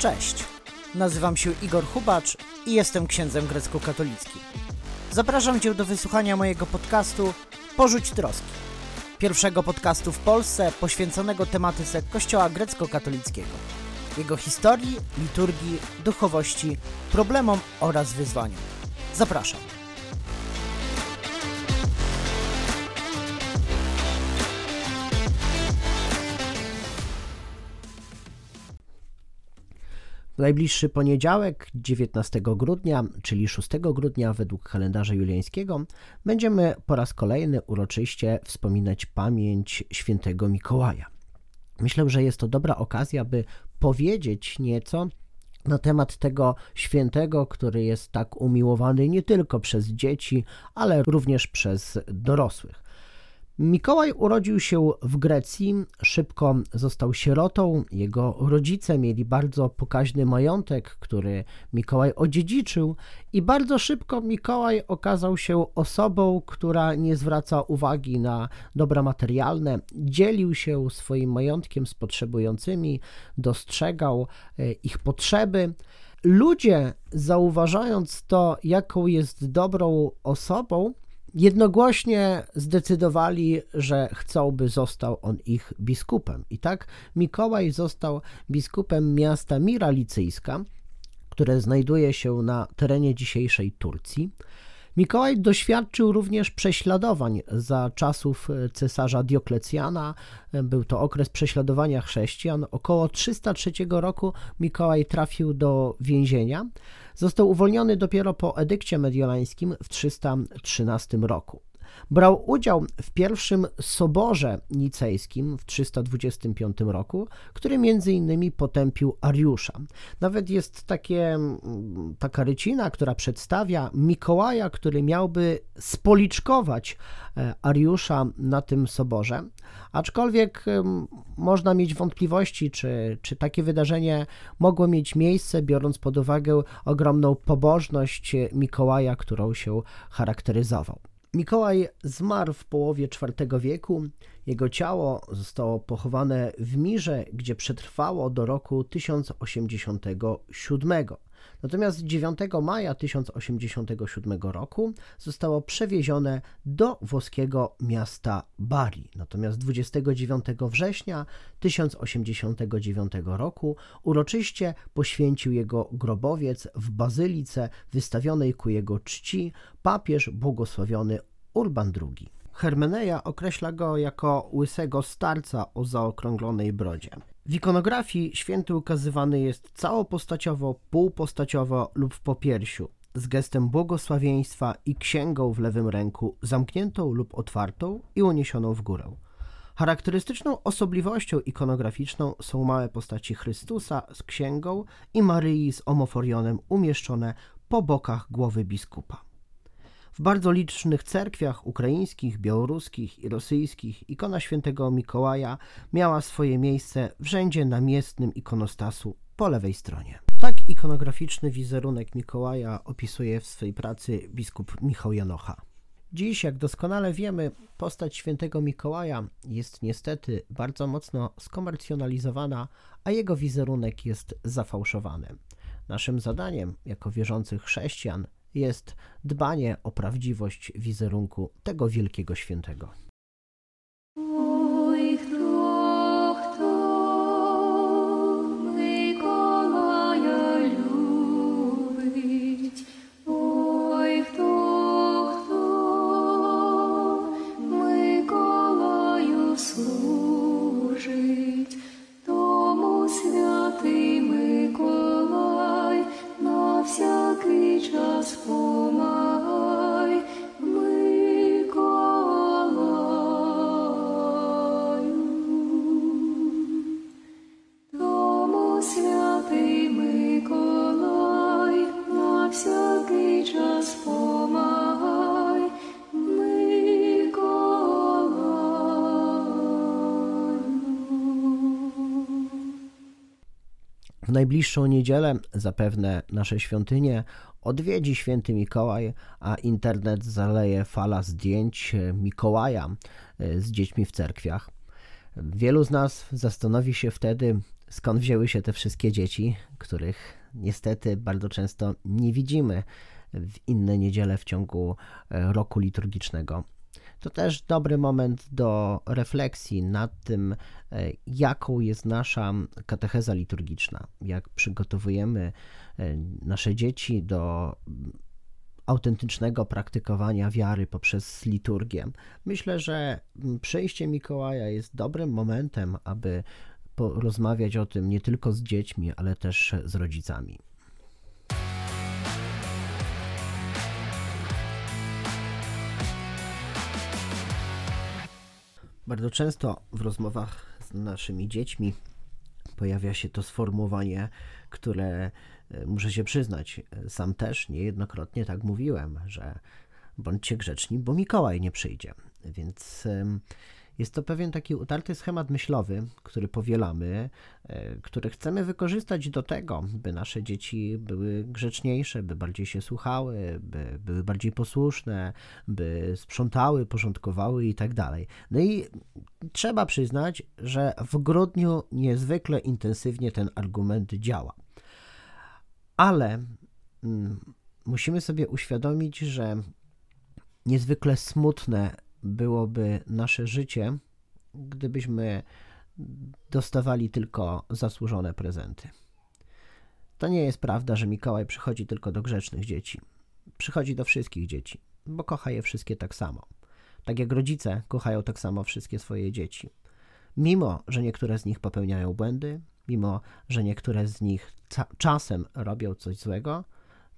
Cześć, nazywam się Igor Hubacz i jestem księdzem grecko-katolickim. Zapraszam Cię do wysłuchania mojego podcastu Porzuć troski. Pierwszego podcastu w Polsce poświęconego tematyce Kościoła grecko-katolickiego, jego historii, liturgii, duchowości, problemom oraz wyzwaniom. Zapraszam. W najbliższy poniedziałek, 19 grudnia, czyli 6 grudnia według kalendarza juliańskiego, będziemy po raz kolejny uroczyście wspominać pamięć świętego Mikołaja. Myślę, że jest to dobra okazja, by powiedzieć nieco na temat tego świętego, który jest tak umiłowany nie tylko przez dzieci, ale również przez dorosłych. Mikołaj urodził się w Grecji, szybko został sierotą. Jego rodzice mieli bardzo pokaźny majątek, który Mikołaj odziedziczył, i bardzo szybko Mikołaj okazał się osobą, która nie zwraca uwagi na dobra materialne, dzielił się swoim majątkiem z potrzebującymi, dostrzegał e, ich potrzeby. Ludzie, zauważając to, jaką jest dobrą osobą, jednogłośnie zdecydowali, że chcą, by został on ich biskupem. I tak Mikołaj został biskupem miasta Miralicyjska, które znajduje się na terenie dzisiejszej Turcji. Mikołaj doświadczył również prześladowań za czasów cesarza Dioklecjana. Był to okres prześladowania chrześcijan. Około 303 roku Mikołaj trafił do więzienia. Został uwolniony dopiero po edykcie mediolańskim w 313 roku. Brał udział w pierwszym soborze nicejskim w 325 roku, który między innymi potępił Ariusza. Nawet jest takie, taka rycina, która przedstawia Mikołaja, który miałby spoliczkować e, Ariusza na tym soborze. Aczkolwiek można mieć wątpliwości, czy, czy takie wydarzenie mogło mieć miejsce, biorąc pod uwagę ogromną pobożność Mikołaja, którą się charakteryzował. Mikołaj zmarł w połowie IV wieku. Jego ciało zostało pochowane w Mirze, gdzie przetrwało do roku 1087. Natomiast 9 maja 1087 roku zostało przewiezione do włoskiego miasta Bari. Natomiast 29 września 1089 roku uroczyście poświęcił jego grobowiec w bazylice wystawionej ku jego czci papież błogosławiony Urban II. Hermeneja określa go jako łysego starca o zaokrąglonej brodzie. W ikonografii święty ukazywany jest całopostaciowo, półpostaciowo lub w popiersiu, z gestem błogosławieństwa i księgą w lewym ręku, zamkniętą lub otwartą i uniesioną w górę. Charakterystyczną osobliwością ikonograficzną są małe postaci Chrystusa z księgą i Maryi z omoforionem umieszczone po bokach głowy biskupa. W bardzo licznych cerkwiach ukraińskich, białoruskich i rosyjskich ikona świętego Mikołaja miała swoje miejsce w rzędzie namiestnym ikonostasu po lewej stronie. Tak ikonograficzny wizerunek Mikołaja opisuje w swojej pracy biskup Michał Janocha. Dziś, jak doskonale wiemy, postać świętego Mikołaja jest niestety bardzo mocno skomercjonalizowana, a jego wizerunek jest zafałszowany. Naszym zadaniem, jako wierzących chrześcijan, jest dbanie o prawdziwość wizerunku tego wielkiego świętego. W najbliższą niedzielę zapewne nasze świątynie odwiedzi święty Mikołaj, a internet zaleje fala zdjęć Mikołaja e, z dziećmi w cerkwiach. Wielu z nas zastanowi się wtedy, skąd wzięły się te wszystkie dzieci, których niestety bardzo często nie widzimy w inne niedziele w ciągu e, roku liturgicznego. To też dobry moment do refleksji nad tym, e, jaką jest nasza katecheza liturgiczna, jak przygotowujemy e, nasze dzieci do autentycznego praktykowania wiary poprzez liturgię. Myślę, że przyjście Mikołaja jest dobrym momentem, aby porozmawiać o tym nie tylko z dziećmi, ale też z rodzicami. Bardzo często w rozmowach z naszymi dziećmi pojawia się to sformułowanie, które e, muszę się przyznać, sam też niejednokrotnie tak mówiłem, że bądźcie grzeczni, bo Mikołaj nie przyjdzie. Więc jest to pewien taki utarty schemat myślowy, który powielamy, e, który chcemy wykorzystać do tego, by nasze dzieci były grzeczniejsze, by bardziej się słuchały, by były bardziej posłuszne, by sprzątały, porządkowały i tak dalej. No i trzeba przyznać, że w grudniu niezwykle intensywnie ten argument działa. Ale mm, musimy sobie uświadomić, że niezwykle smutne byłoby nasze życie, gdybyśmy dostawali tylko zasłużone prezenty. To nie jest prawda, że Mikołaj przychodzi tylko do grzecznych dzieci. Przychodzi do wszystkich dzieci, bo kocha je wszystkie tak samo. Tak jak rodzice kochają tak samo wszystkie swoje dzieci. Mimo, że niektóre z nich popełniają błędy, mimo, że niektóre z nich czasem robią coś złego,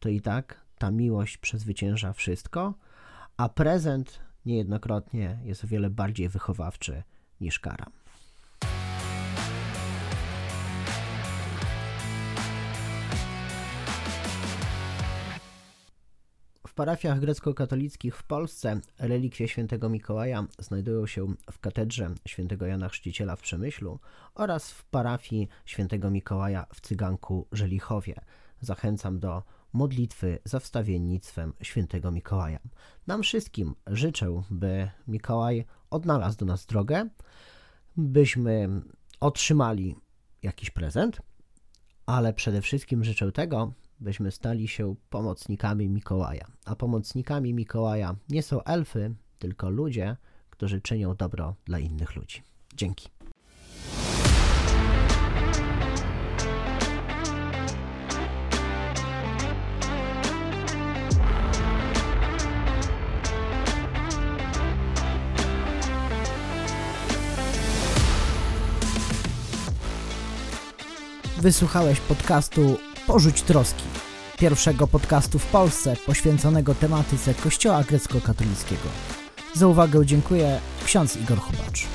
to i tak ta miłość przezwycięża wszystko, a prezent niejednokrotnie jest o wiele bardziej wychowawczy niż kara. W parafiach grecko-katolickich w Polsce relikwie świętego Mikołaja znajdują się w katedrze świętego Jana Chrzciciela w Przemyślu oraz w parafii świętego Mikołaja w Cyganku Żelichowie. Zachęcam do modlitwy za wstawiennictwem świętego Mikołaja. Nam wszystkim życzę, by Mikołaj odnalazł do nas drogę, byśmy otrzymali jakiś prezent, ale przede wszystkim życzę tego, byśmy stali się pomocnikami Mikołaja. A pomocnikami Mikołaja nie są elfy, tylko ludzie, którzy czynią dobro dla innych ludzi. Dzięki. Wysłuchałeś podcastu Porzuć Troski, pierwszego podcastu w Polsce poświęconego tematyce Kościoła grecko-katolickiego. Za uwagę dziękuję ksiądz Igor Chubacz.